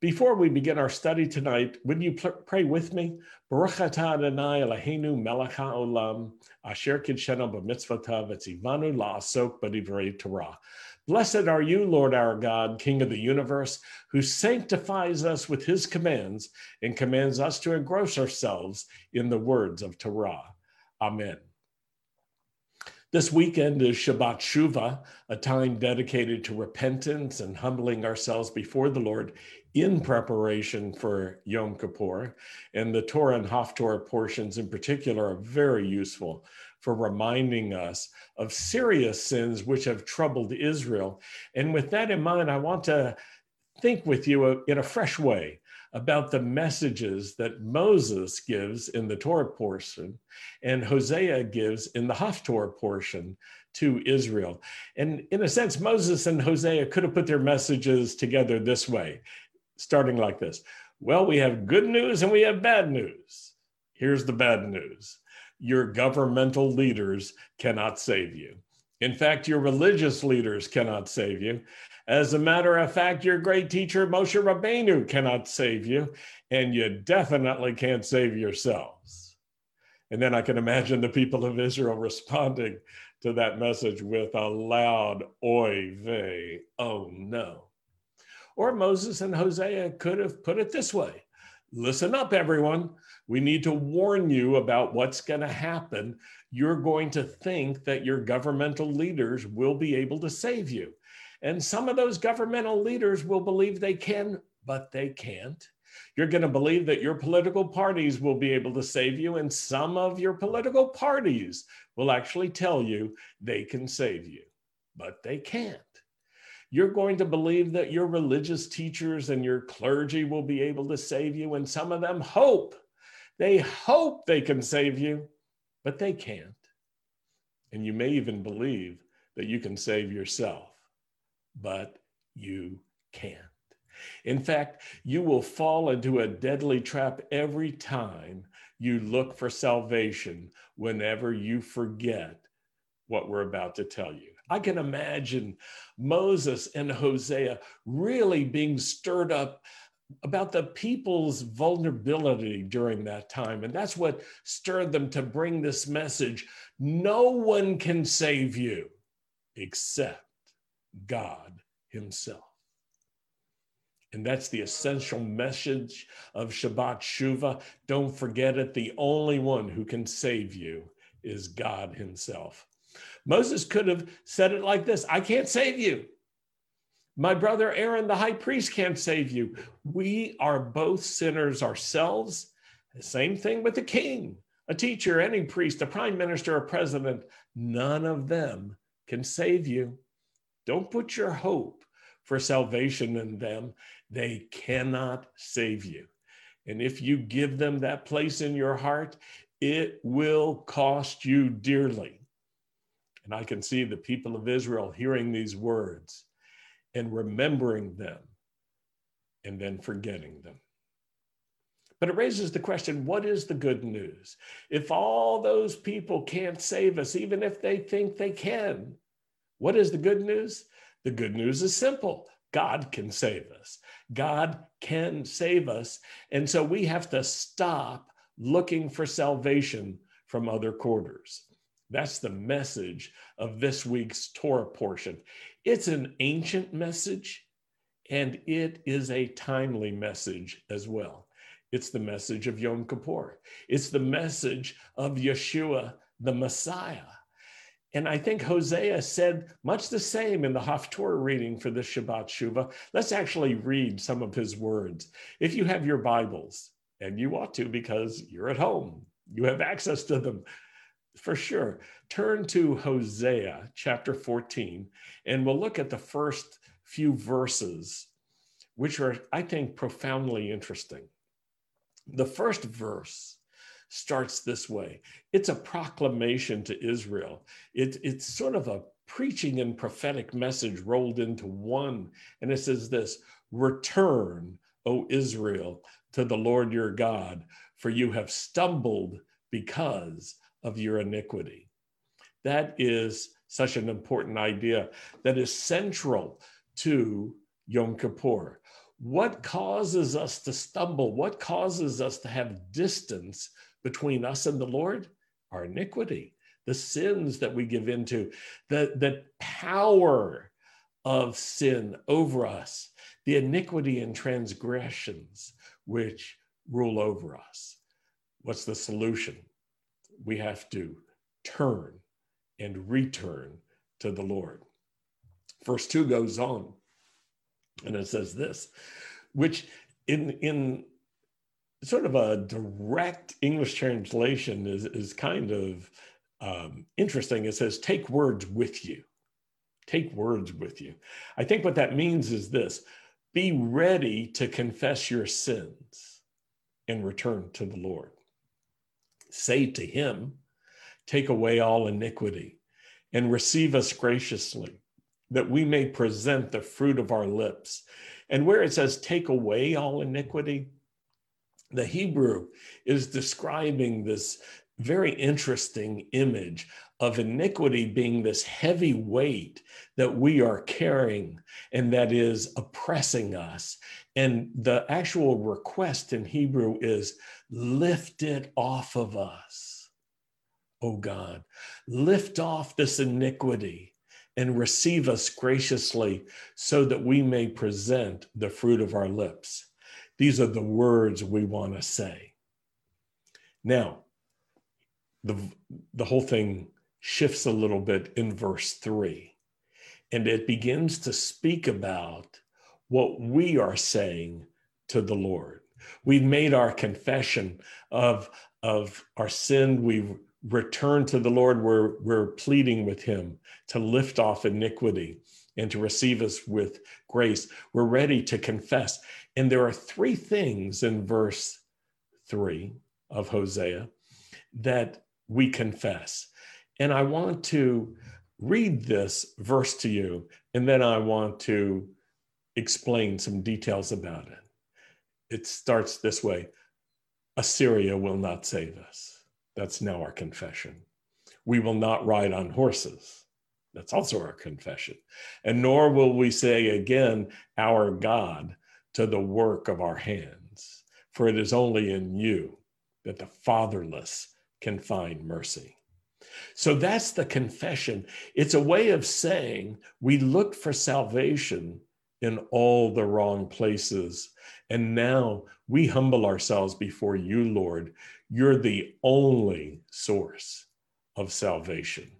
Before we begin our study tonight, would you pray with me? Baruch atah Adonai Eloheinu melech haolam asher kidshenu b'mitzvotav etzivanu la'asok b'divrei Torah. Blessed are you, Lord our God, King of the universe, who sanctifies us with his commands and commands us to engross ourselves in the words of Torah. Amen. This weekend is Shabbat Shuvah, a time dedicated to repentance and humbling ourselves before the Lord in preparation for Yom Kippur. And the Torah and Haftorah portions in particular are very useful for reminding us of serious sins which have troubled Israel. And with that in mind, I want to think with you in a fresh way about the messages that Moses gives in the Torah portion and Hosea gives in the Haftorah portion to Israel. And in a sense, Moses and Hosea could have put their messages together this way starting like this Well, we have good news and we have bad news. Here's the bad news your governmental leaders cannot save you. In fact, your religious leaders cannot save you. As a matter of fact, your great teacher, Moshe Rabbeinu, cannot save you, and you definitely can't save yourselves. And then I can imagine the people of Israel responding to that message with a loud, oy vey, oh no. Or Moses and Hosea could have put it this way Listen up, everyone. We need to warn you about what's going to happen. You're going to think that your governmental leaders will be able to save you. And some of those governmental leaders will believe they can, but they can't. You're going to believe that your political parties will be able to save you, and some of your political parties will actually tell you they can save you, but they can't you're going to believe that your religious teachers and your clergy will be able to save you. And some of them hope. They hope they can save you, but they can't. And you may even believe that you can save yourself, but you can't. In fact, you will fall into a deadly trap every time you look for salvation whenever you forget what we're about to tell you. I can imagine Moses and Hosea really being stirred up about the people's vulnerability during that time. And that's what stirred them to bring this message no one can save you except God Himself. And that's the essential message of Shabbat Shuvah. Don't forget it. The only one who can save you is God Himself. Moses could have said it like this I can't save you. My brother Aaron, the high priest, can't save you. We are both sinners ourselves. The same thing with the king, a teacher, any priest, a prime minister, a president. None of them can save you. Don't put your hope for salvation in them. They cannot save you. And if you give them that place in your heart, it will cost you dearly. And I can see the people of Israel hearing these words and remembering them and then forgetting them. But it raises the question what is the good news? If all those people can't save us, even if they think they can, what is the good news? The good news is simple God can save us. God can save us. And so we have to stop looking for salvation from other quarters. That's the message of this week's Torah portion. It's an ancient message and it is a timely message as well. It's the message of Yom Kippur, it's the message of Yeshua, the Messiah. And I think Hosea said much the same in the Haftorah reading for the Shabbat Shuvah. Let's actually read some of his words. If you have your Bibles, and you ought to because you're at home, you have access to them for sure. Turn to Hosea chapter 14, and we'll look at the first few verses, which are, I think, profoundly interesting. The first verse starts this way it's a proclamation to Israel, it, it's sort of a preaching and prophetic message rolled into one. And it says this Return, O Israel, to the Lord your God, for you have stumbled because of your iniquity. That is such an important idea that is central to Yom Kippur. what causes us to stumble? What causes us to have distance between us and the Lord? Our iniquity, the sins that we give into, the, the power of sin over us, the iniquity and transgressions which rule over us. What's the solution? We have to turn and return to the Lord. Verse 2 goes on and it says this, which in, in sort of a direct English translation is, is kind of um, interesting. It says, take words with you. Take words with you. I think what that means is this be ready to confess your sins and return to the Lord. Say to him, take away all iniquity and receive us graciously that we may present the fruit of our lips. And where it says, take away all iniquity, the Hebrew is describing this very interesting image of iniquity being this heavy weight that we are carrying and that is oppressing us. And the actual request in Hebrew is lift it off of us, oh God. Lift off this iniquity and receive us graciously so that we may present the fruit of our lips. These are the words we want to say. Now, the, the whole thing shifts a little bit in verse three, and it begins to speak about what we are saying to the Lord. We've made our confession of, of our sin. We've return to the Lord, we're, we're pleading with Him to lift off iniquity and to receive us with grace. We're ready to confess. And there are three things in verse three of Hosea that we confess. And I want to read this verse to you, and then I want to explain some details about it. It starts this way Assyria will not save us. That's now our confession. We will not ride on horses. That's also our confession. And nor will we say again, our God, to the work of our hands. For it is only in you that the fatherless can find mercy. So that's the confession. It's a way of saying we looked for salvation in all the wrong places. And now we humble ourselves before you, Lord. You're the only source of salvation.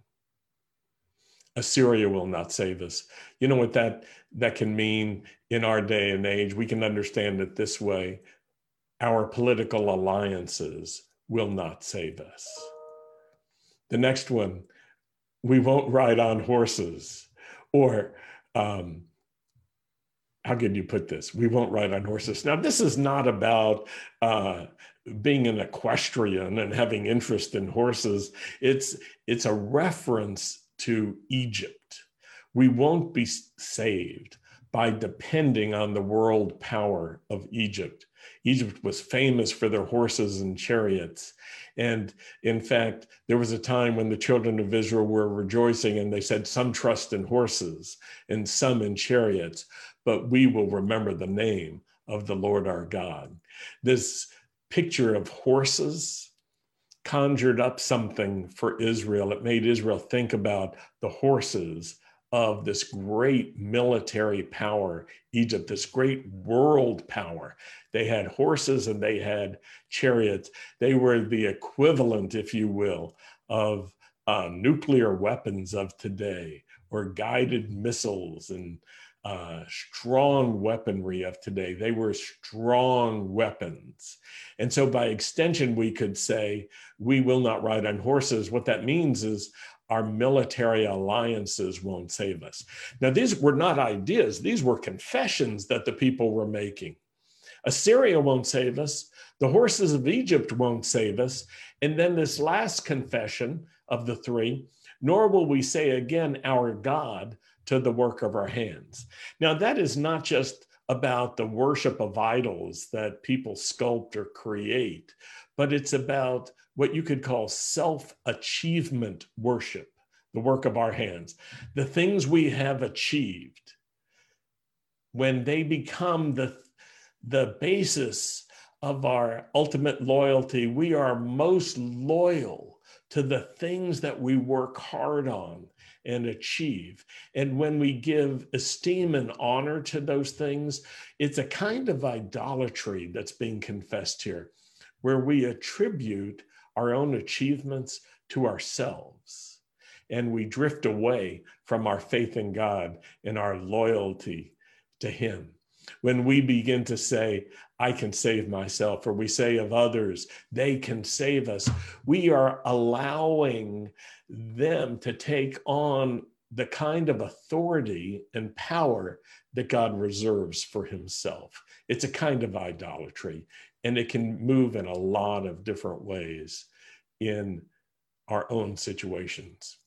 Assyria will not save us. You know what that that can mean in our day and age? We can understand it this way. Our political alliances will not save us. The next one, we won't ride on horses. Or um, how can you put this? We won't ride on horses. Now, this is not about uh, being an equestrian and having interest in horses. It's it's a reference to Egypt. We won't be saved by depending on the world power of Egypt. Egypt was famous for their horses and chariots. And in fact, there was a time when the children of Israel were rejoicing and they said, Some trust in horses and some in chariots but we will remember the name of the Lord our God. This picture of horses conjured up something for Israel. It made Israel think about the horses of this great military power, Egypt, this great world power. They had horses and they had chariots. They were the equivalent, if you will, of uh, nuclear weapons of today or guided missiles and uh, strong weaponry of today. They were strong weapons. And so, by extension, we could say, we will not ride on horses. What that means is our military alliances won't save us. Now, these were not ideas, these were confessions that the people were making. Assyria won't save us. The horses of Egypt won't save us. And then this last confession of the three, nor will we say again, our God, to the work of our hands. Now, that is not just about the worship of idols that people sculpt or create, but it's about what you could call self achievement worship, the work of our hands, the things we have achieved. When they become the, the basis of our ultimate loyalty. We are most loyal to the things that we work hard on and achieve. And when we give esteem and honor to those things, it's a kind of idolatry that's being confessed here, where we attribute our own achievements to ourselves. And we drift away from our faith in God and our loyalty to Him. When we begin to say, I can save myself, or we say of others, they can save us, we are allowing them to take on the kind of authority and power that God reserves for himself. It's a kind of idolatry, and it can move in a lot of different ways in our own situations.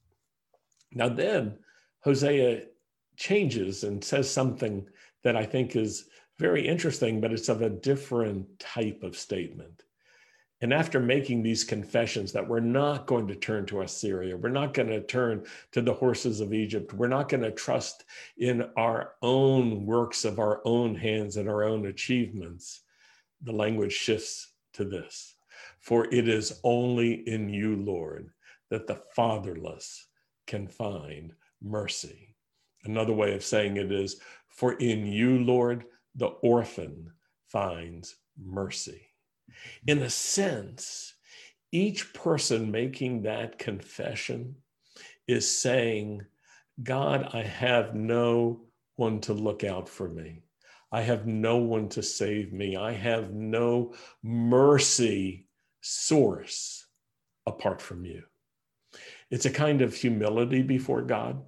Now, then Hosea changes and says something that I think is very interesting, but it's of a different type of statement. And after making these confessions that we're not going to turn to Assyria, we're not going to turn to the horses of Egypt, we're not going to trust in our own works of our own hands and our own achievements, the language shifts to this For it is only in you, Lord, that the fatherless can find mercy. Another way of saying it is, For in you, Lord, the orphan finds mercy. In a sense, each person making that confession is saying, God, I have no one to look out for me. I have no one to save me. I have no mercy source apart from you. It's a kind of humility before God,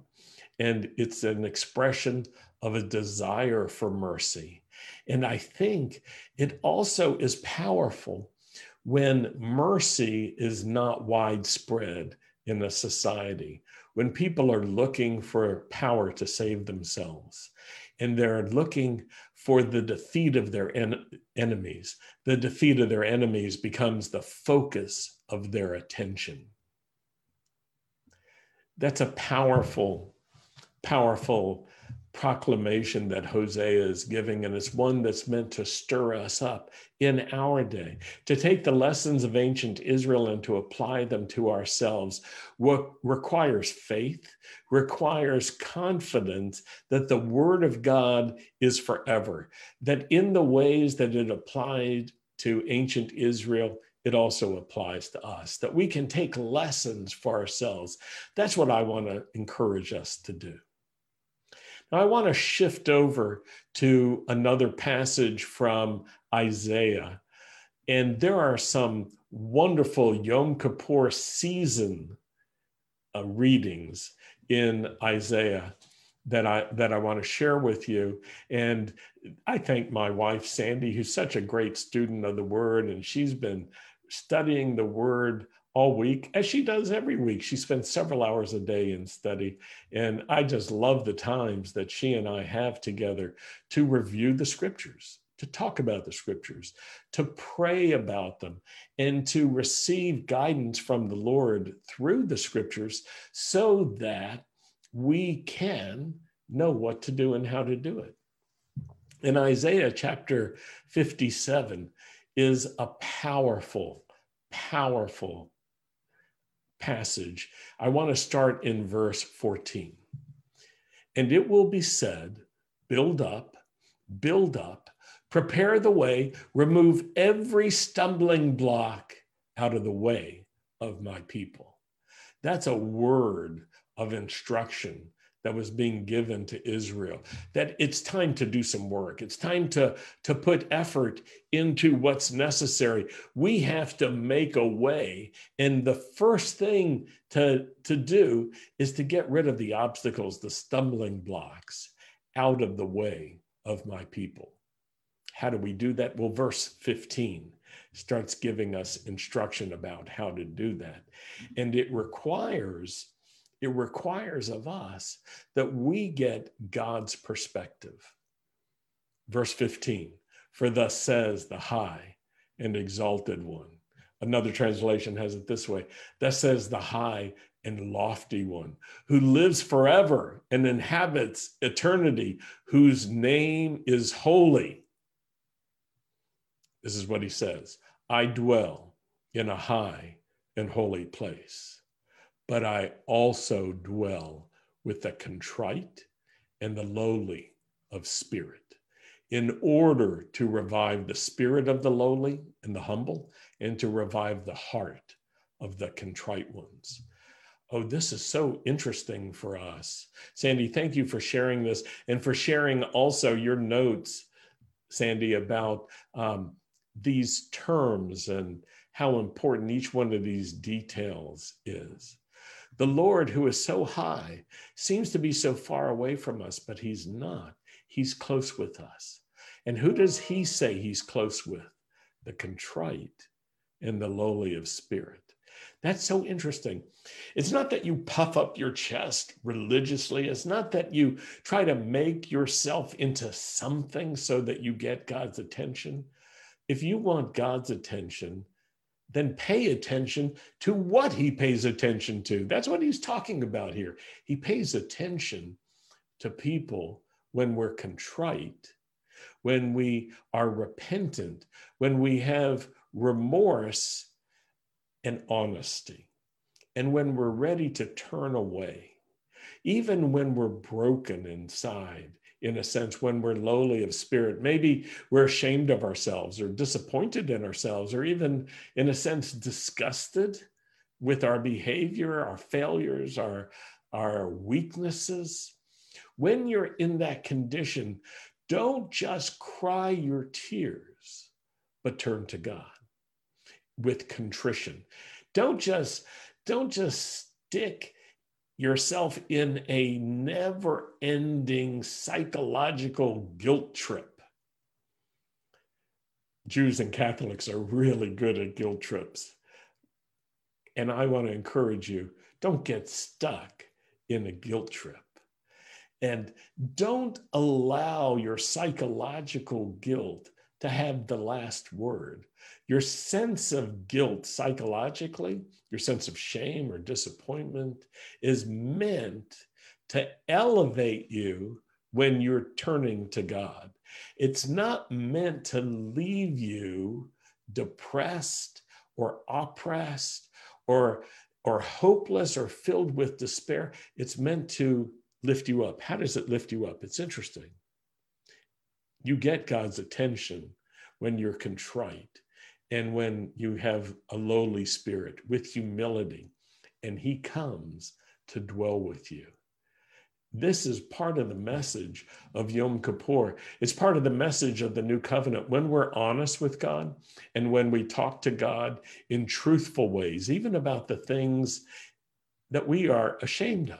and it's an expression of a desire for mercy. And I think it also is powerful when mercy is not widespread in a society, when people are looking for power to save themselves and they're looking for the defeat of their en- enemies. The defeat of their enemies becomes the focus of their attention. That's a powerful, powerful proclamation that Hosea is giving, and it's one that's meant to stir us up in our day, to take the lessons of ancient Israel and to apply them to ourselves. What requires faith, requires confidence that the Word of God is forever, that in the ways that it applied to ancient Israel, it also applies to us, that we can take lessons for ourselves. That's what I want to encourage us to do. Now, I want to shift over to another passage from Isaiah. And there are some wonderful Yom Kippur season uh, readings in Isaiah that I that I want to share with you. And I thank my wife Sandy, who's such a great student of the Word, and she's been studying the Word all week, as she does every week. She spends several hours a day in study. And I just love the times that she and I have together to review the scriptures, to talk about the scriptures, to pray about them, and to receive guidance from the Lord through the scriptures so that we can know what to do and how to do it. In Isaiah chapter 57 is a powerful, powerful passage, I want to start in verse 14. And it will be said, build up, build up, prepare the way, remove every stumbling block out of the way of my people. That's a word of instruction that was being given to Israel. That it's time to do some work. It's time to, to put effort into what's necessary. We have to make a way. And the first thing to, to do is to get rid of the obstacles, the stumbling blocks out of the way of my people. How do we do that? Well, verse 15 starts giving us instruction about how to do that. And it requires it requires of us that we get God's perspective. Verse 15, for thus says the high and exalted one. Another translation has it this way that says the high and lofty one, who lives forever and inhabits eternity, whose name is holy. This is what he says I dwell in a high and holy place, but I also dwell with the contrite and the lowly of spirit, in order to revive the spirit of the lowly and the humble, and to revive the heart of the contrite ones. Oh, this is so interesting for us. Sandy, thank you for sharing this and for sharing also your notes, Sandy, about um, these terms and how important each one of these details is. The Lord, who is so high, seems to be so far away from us, but he's not. He's close with us. And who does he say he's close with? The contrite and the lowly of spirit. That's so interesting. It's not that you puff up your chest religiously. It's not that you try to make yourself into something so that you get God's attention. If you want God's attention, then pay attention to what he pays attention to. That's what he's talking about here. He pays attention to people when we're contrite, when we are repentant, when we have remorse and honesty, and when we're ready to turn away, even when we're broken inside in a sense, when we're lowly of spirit. Maybe we're ashamed of ourselves or disappointed in ourselves, or even, in a sense, disgusted with our behavior, our failures, our, our weaknesses. When you're in that condition, don't just cry your tears, but turn to God with contrition. Don't just don't just stick yourself in a never ending psychological guilt trip. Jews and Catholics are really good at guilt trips. And I want to encourage you don't get stuck in a guilt trip. And don't allow your psychological guilt to have the last word. Your sense of guilt psychologically, your sense of shame or disappointment is meant to elevate you when you're turning to God. It's not meant to leave you depressed or oppressed or or hopeless or filled with despair. It's meant to lift you up. How does it lift you up? It's interesting. You get God's attention when you're contrite and when you have a lowly spirit with humility, and He comes to dwell with you. This is part of the message of Yom Kippur. It's part of the message of the new covenant. When we're honest with God and when we talk to God in truthful ways, even about the things that we are ashamed of,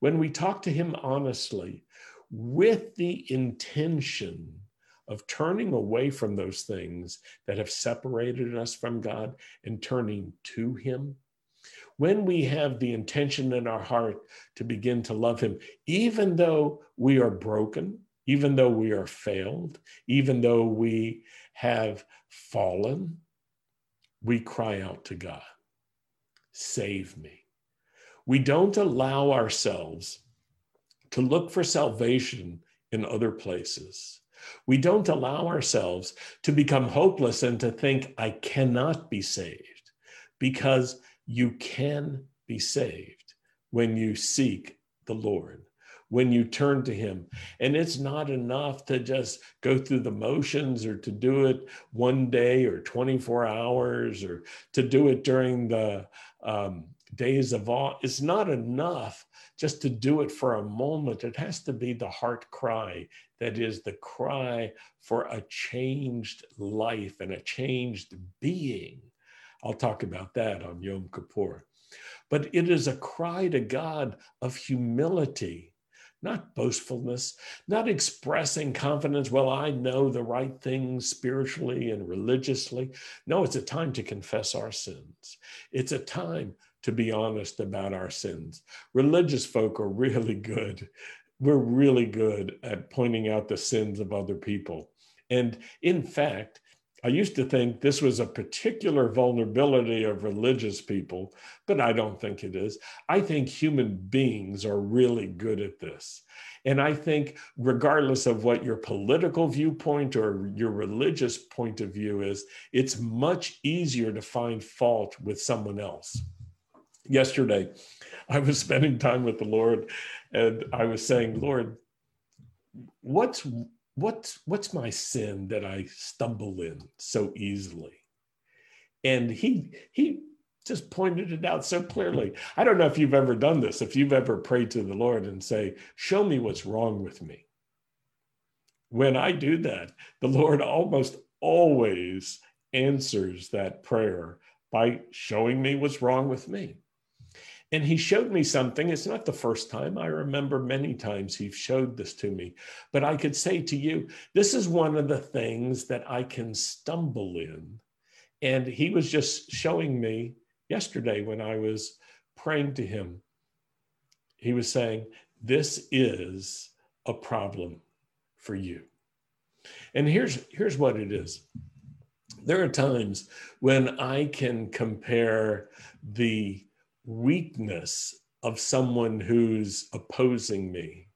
when we talk to Him honestly with the intention of turning away from those things that have separated us from God and turning to Him, when we have the intention in our heart to begin to love Him, even though we are broken, even though we are failed, even though we have fallen, we cry out to God, Save me. We don't allow ourselves to look for salvation in other places. We don't allow ourselves to become hopeless and to think, I cannot be saved, because you can be saved when you seek the Lord, when you turn to Him. And it's not enough to just go through the motions or to do it one day or 24 hours or to do it during the um, days of awe. It's not enough just to do it for a moment. It has to be the heart cry that is the cry for a changed life and a changed being. I'll talk about that on Yom Kippur. But it is a cry to God of humility, not boastfulness, not expressing confidence. Well, I know the right things spiritually and religiously. No, it's a time to confess our sins. It's a time to be honest about our sins. Religious folk are really good we're really good at pointing out the sins of other people. And in fact, I used to think this was a particular vulnerability of religious people, but I don't think it is. I think human beings are really good at this. And I think, regardless of what your political viewpoint or your religious point of view is, it's much easier to find fault with someone else. Yesterday, I was spending time with the Lord and I was saying, Lord, what's what's what's my sin that I stumble in so easily? And he he just pointed it out so clearly. I don't know if you've ever done this, if you've ever prayed to the Lord and say, Show me what's wrong with me. When I do that, the Lord almost always answers that prayer by showing me what's wrong with me. And he showed me something. It's not the first time. I remember many times he showed this to me. But I could say to you, this is one of the things that I can stumble in. And he was just showing me yesterday when I was praying to him. He was saying, This is a problem for you. And here's, here's what it is there are times when I can compare the weakness of someone who's opposing me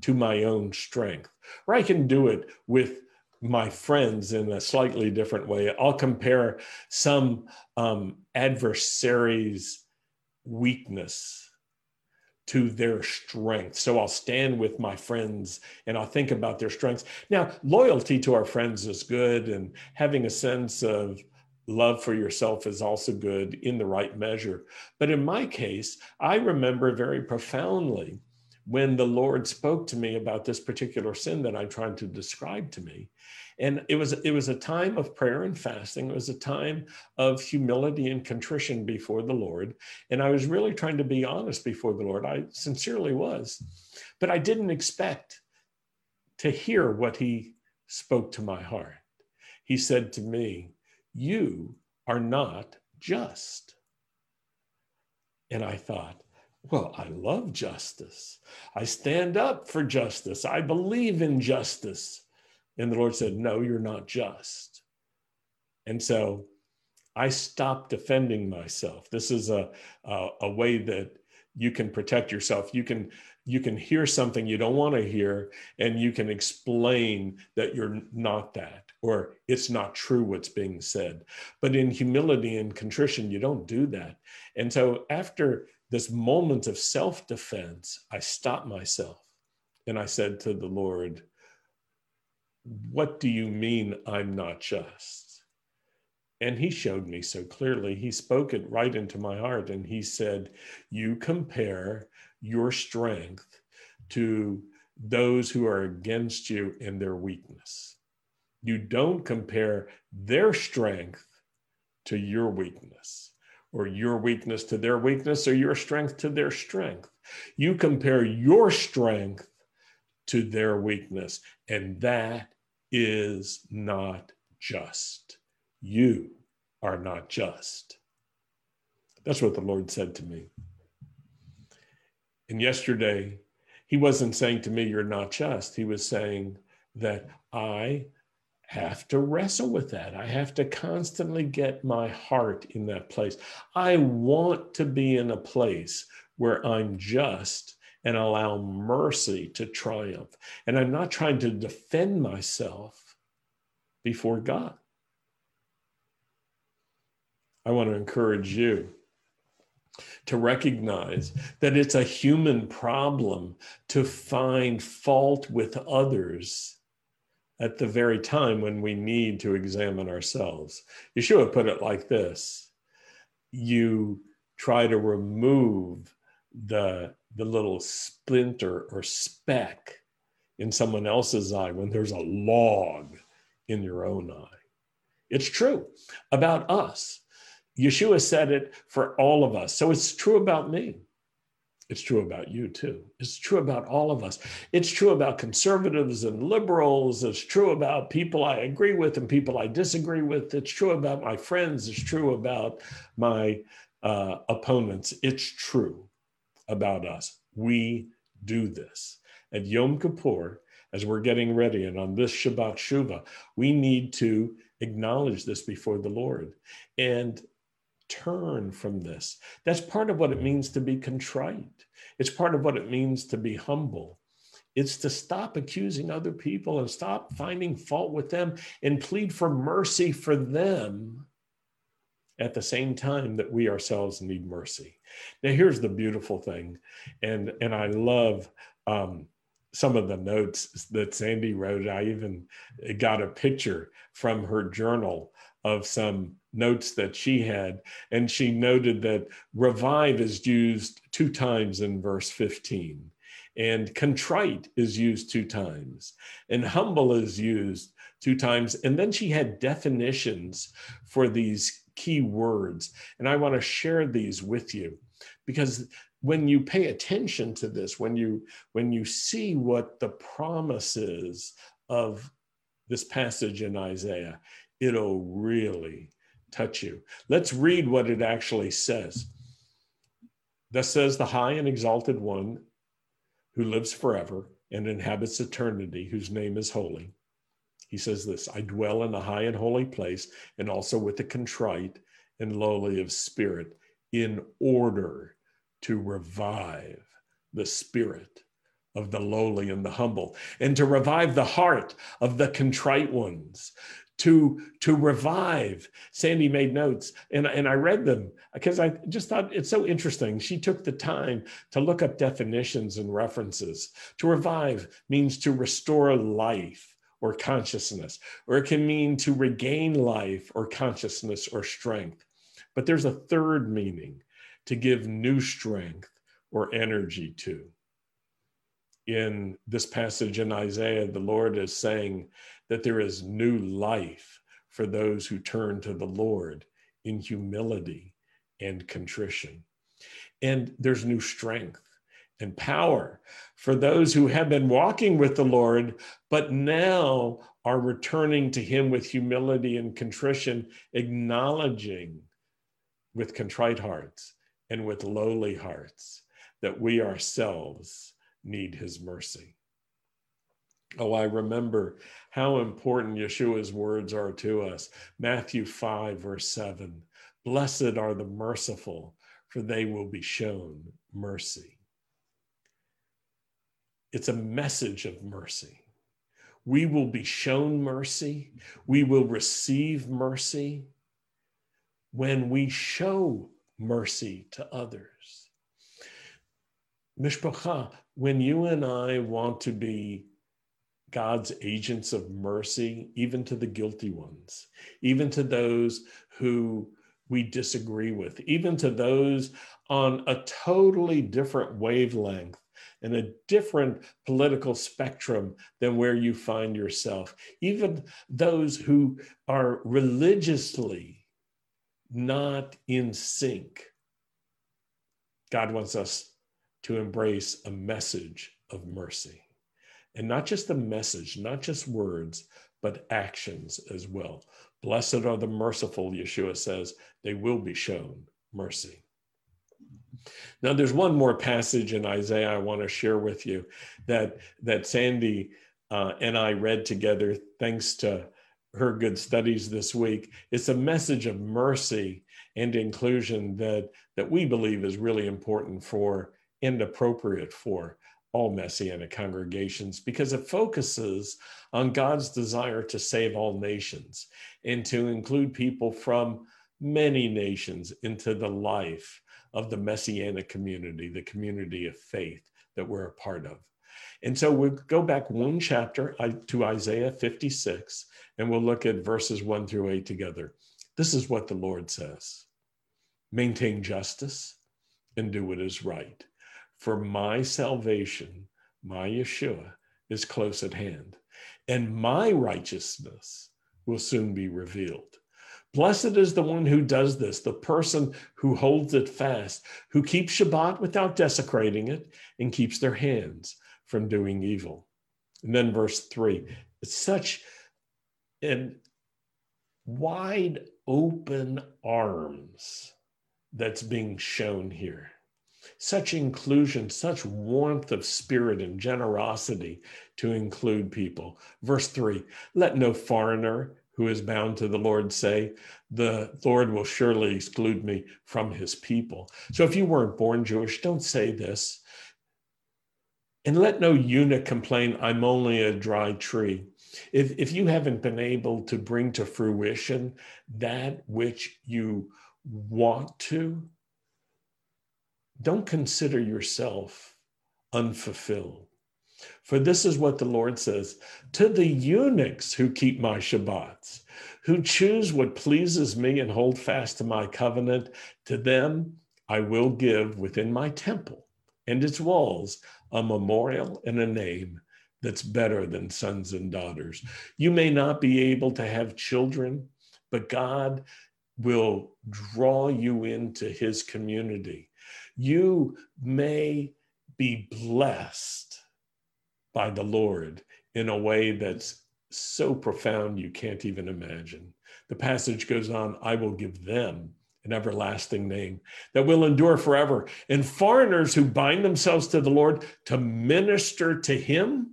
to my own strength, or I can do it with my friends in a slightly different way. I'll compare some um, adversary's weakness to their strength. So I'll stand with my friends and I'll think about their strengths. Now, loyalty to our friends is good, and having a sense of love for yourself is also good in the right measure. But in my case, I remember very profoundly when the Lord spoke to me about this particular sin that I'm trying to describe to me. And it was it was a time of prayer and fasting. It was a time of humility and contrition before the Lord. And I was really trying to be honest before the Lord. I sincerely was. But I didn't expect to hear what he spoke to my heart. He said to me, You are not just. And I thought, well, I love justice. I stand up for justice. I believe in justice. And the Lord said, No, you're not just. And so I stopped defending myself. This is a, a, a way that you can protect yourself. You can you can hear something you don't want to hear, and you can explain that you're not that, or it's not true what's being said. But in humility and contrition, you don't do that. And so after this moment of self defense, I stopped myself and I said to the Lord, What do you mean I'm not just? And he showed me so clearly. He spoke it right into my heart. And he said, You compare your strength to those who are against you in their weakness. You don't compare their strength to your weakness or your weakness to their weakness or your strength to their strength. You compare your strength to their weakness, and that is not just. You are not just. That's what the Lord said to me. And yesterday, he wasn't saying to me, You're not just. He was saying that I have to wrestle with that. I have to constantly get my heart in that place. I want to be in a place where I'm just and allow mercy to triumph. And I'm not trying to defend myself before God. I want to encourage you to recognize that it's a human problem to find fault with others at the very time when we need to examine ourselves. Yeshua put it like this you try to remove the, the little splinter or speck in someone else's eye when there's a log in your own eye. It's true about us. Yeshua said it for all of us. So it's true about me. It's true about you too. It's true about all of us. It's true about conservatives and liberals. It's true about people I agree with and people I disagree with. It's true about my friends. It's true about my uh, opponents. It's true about us. We do this. At Yom Kippur, as we're getting ready, and on this Shabbat Shuvah, we need to acknowledge this before the Lord and turn from this. That's part of what it means to be contrite. It's part of what it means to be humble. It's to stop accusing other people and stop finding fault with them and plead for mercy for them at the same time that we ourselves need mercy. Now, here's the beautiful thing, and and I love um, some of the notes that Sandy wrote. I even got a picture from her journal of some notes that she had, and she noted that revive is used two times in verse 15, and contrite is used two times, and humble is used two times. And then she had definitions for these key words. And I want to share these with you because when you pay attention to this, when you when you see what the promise is of this passage in Isaiah, it'll really touch you. Let's read what it actually says. Thus says the high and exalted one who lives forever and inhabits eternity, whose name is holy. He says this I dwell in a high and holy place, and also with the contrite and lowly of spirit, in order to revive the spirit of the lowly and the humble, and to revive the heart of the contrite ones, to, to revive. Sandy made notes, and, and I read them because I just thought it's so interesting. She took the time to look up definitions and references. To revive means to restore life or consciousness, or it can mean to regain life or consciousness or strength. But there's a third meaning to give new strength or energy to. In this passage in Isaiah, the Lord is saying that there is new life for those who turn to the Lord in humility and contrition. And there's new strength and power for those who have been walking with the Lord, but now are returning to Him with humility and contrition, acknowledging with contrite hearts and with lowly hearts that we ourselves need his mercy. Oh, I remember how important Yeshua's words are to us. Matthew 5, verse 7 Blessed are the merciful, for they will be shown mercy. It's a message of mercy. We will be shown mercy, we will receive mercy when we show mercy to others. Mishpacha, when you and I want to be God's agents of mercy, even to the guilty ones, even to those who we disagree with, even to those on a totally different wavelength and a different political spectrum than where you find yourself, even those who are religiously not in sync. God wants us to embrace a message of mercy. And not just a message, not just words, but actions as well. Blessed are the merciful, Yeshua says, they will be shown mercy. Now, there's one more passage in Isaiah I want to share with you that, that Sandy uh, and I read together, thanks to her good studies this week. It's a message of mercy and inclusion that, that we believe is really important for and appropriate for all Messianic congregations because it focuses on God's desire to save all nations and to include people from many nations into the life of the Messianic community, the community of faith that we're a part of. And so we'll go back one chapter to Isaiah 56, and we'll look at verses one through eight together. This is what the Lord says maintain justice and do what is right. For my salvation, my Yeshua, is close at hand, and my righteousness will soon be revealed. Blessed is the one who does this, the person who holds it fast, who keeps Shabbat without desecrating it, and keeps their hands from doing evil. And then verse three, it's such an wide open arms that's being shown here. Such inclusion, such warmth of spirit and generosity to include people. Verse three, let no foreigner who is bound to the Lord say, The Lord will surely exclude me from his people. So if you weren't born Jewish, don't say this. And let no eunuch complain, I'm only a dry tree. If, if you haven't been able to bring to fruition that which you want to, don't consider yourself unfulfilled. For this is what the Lord says to the eunuchs who keep my Shabbats, who choose what pleases me and hold fast to my covenant, to them I will give within my temple and its walls a memorial and a name that's better than sons and daughters. You may not be able to have children, but God will draw you into his community. You may be blessed by the Lord in a way that's so profound you can't even imagine. The passage goes on I will give them an everlasting name that will endure forever. And foreigners who bind themselves to the Lord to minister to him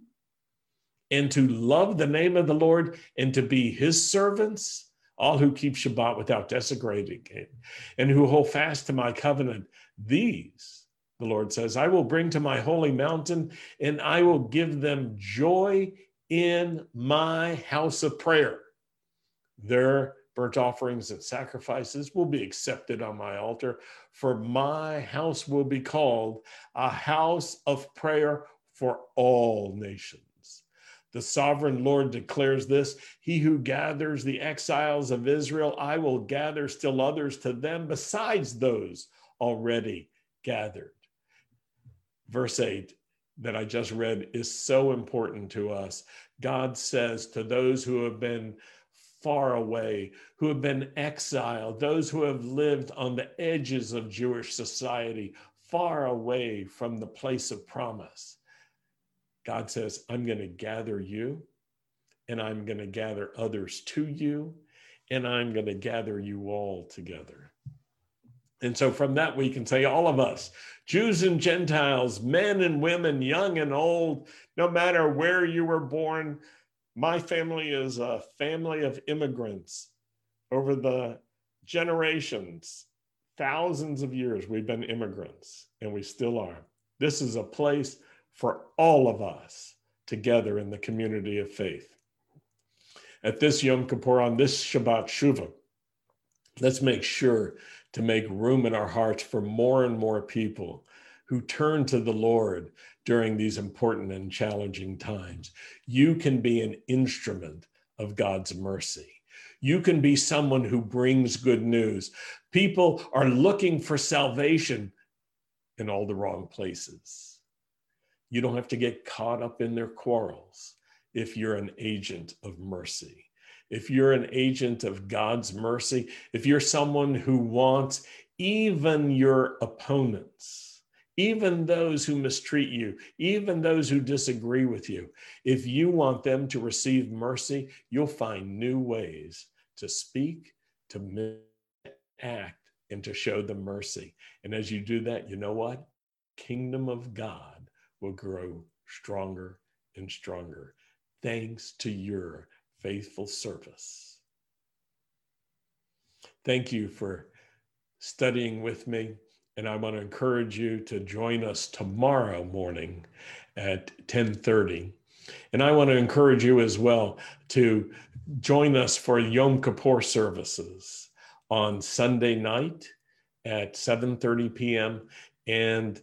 and to love the name of the Lord and to be his servants, all who keep Shabbat without desecrating it, and who hold fast to my covenant, these, the Lord says, I will bring to my holy mountain and I will give them joy in my house of prayer. Their burnt offerings and sacrifices will be accepted on my altar, for my house will be called a house of prayer for all nations. The sovereign Lord declares this He who gathers the exiles of Israel, I will gather still others to them besides those already gathered. Verse 8 that I just read is so important to us. God says to those who have been far away, who have been exiled, those who have lived on the edges of Jewish society, far away from the place of promise. God says, I'm going to gather you and I'm going to gather others to you and I'm going to gather you all together. And so from that, we can say, all of us, Jews and Gentiles, men and women, young and old, no matter where you were born, my family is a family of immigrants over the generations, thousands of years, we've been immigrants and we still are. This is a place for all of us together in the community of faith. At this Yom Kippur, on this Shabbat Shuvah, let's make sure to make room in our hearts for more and more people who turn to the Lord during these important and challenging times. You can be an instrument of God's mercy. You can be someone who brings good news. People are looking for salvation in all the wrong places. You don't have to get caught up in their quarrels if you're an agent of mercy. If you're an agent of God's mercy, if you're someone who wants even your opponents, even those who mistreat you, even those who disagree with you, if you want them to receive mercy, you'll find new ways to speak, to act, and to show them mercy. And as you do that, you know what? Kingdom of God will grow stronger and stronger thanks to your faithful service. Thank you for studying with me. And I want to encourage you to join us tomorrow morning at 1030. And I want to encourage you as well to join us for Yom Kippur services on Sunday night at 7:30 p.m. and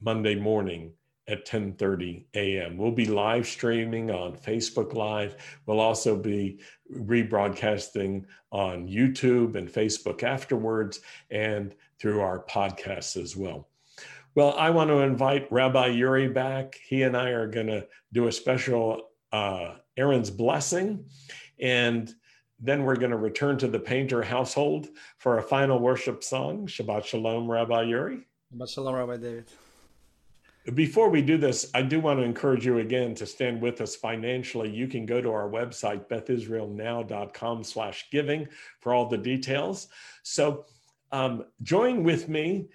Monday morning at 10:30 a.m. We'll be live streaming on Facebook Live. We'll also be rebroadcasting on YouTube and Facebook afterwards and through our podcasts as well. Well, I want to invite Rabbi Yuri back. He and I are going to do a special uh, Aaron's blessing, and then we're going to return to the Painter household for a final worship song. Shabbat Shalom, Rabbi Yuri. Shabbat Shalom, Rabbi David. Before we do this, I do want to encourage you again to stand with us financially. You can go to our website, bethisraelnow.com slash giving for all the details. So um, join with me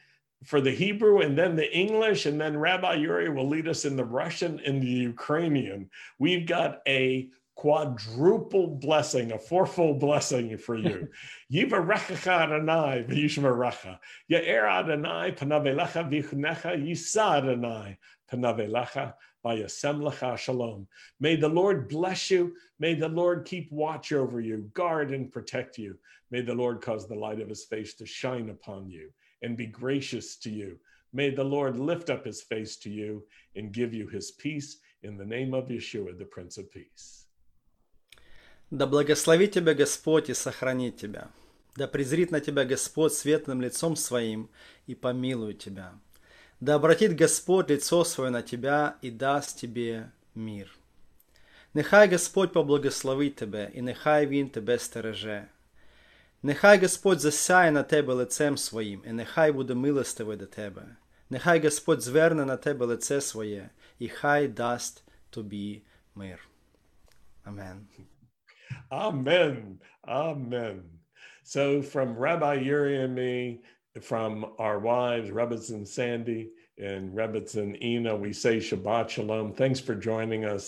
for the Hebrew and then the English, and then Rabbi Yuri will lead us in the Russian and the Ukrainian. We've got a quadruple blessing, a fourfold blessing for you. Yivarechacha Adonai v'yishmerecha. Ya'er Adonai panavelecha v'chunecha yisa Adonai panavelecha v'yasem shalom. May the Lord bless you. May the Lord keep watch over you, guard and protect you. May the Lord cause the light of his face to shine upon you and be gracious to you. May the Lord lift up his face to you and give you his peace in the name of Yeshua, the Prince of Peace. Да благословит тебя Господь и сохранит тебя. Да презрит на тебя Господь светлым лицом своим и помилует тебя. Да обратит Господь лицо свое на тебя і дасть тебе мир. Нехай Господь поблагословить тебе, і нехай Він тебе стереже. Нехай Господь засяє на тебе лицем своїм, і нехай буде милостивий до тебе. Нехай Господь зверне на тебе лице своє, і хай дасть тобі мир. Амен. Amen. Amen. So from Rabbi Yuri and me, from our wives, Rebbitzin Sandy and Rebbitzin Ina, we say Shabbat Shalom. Thanks for joining us.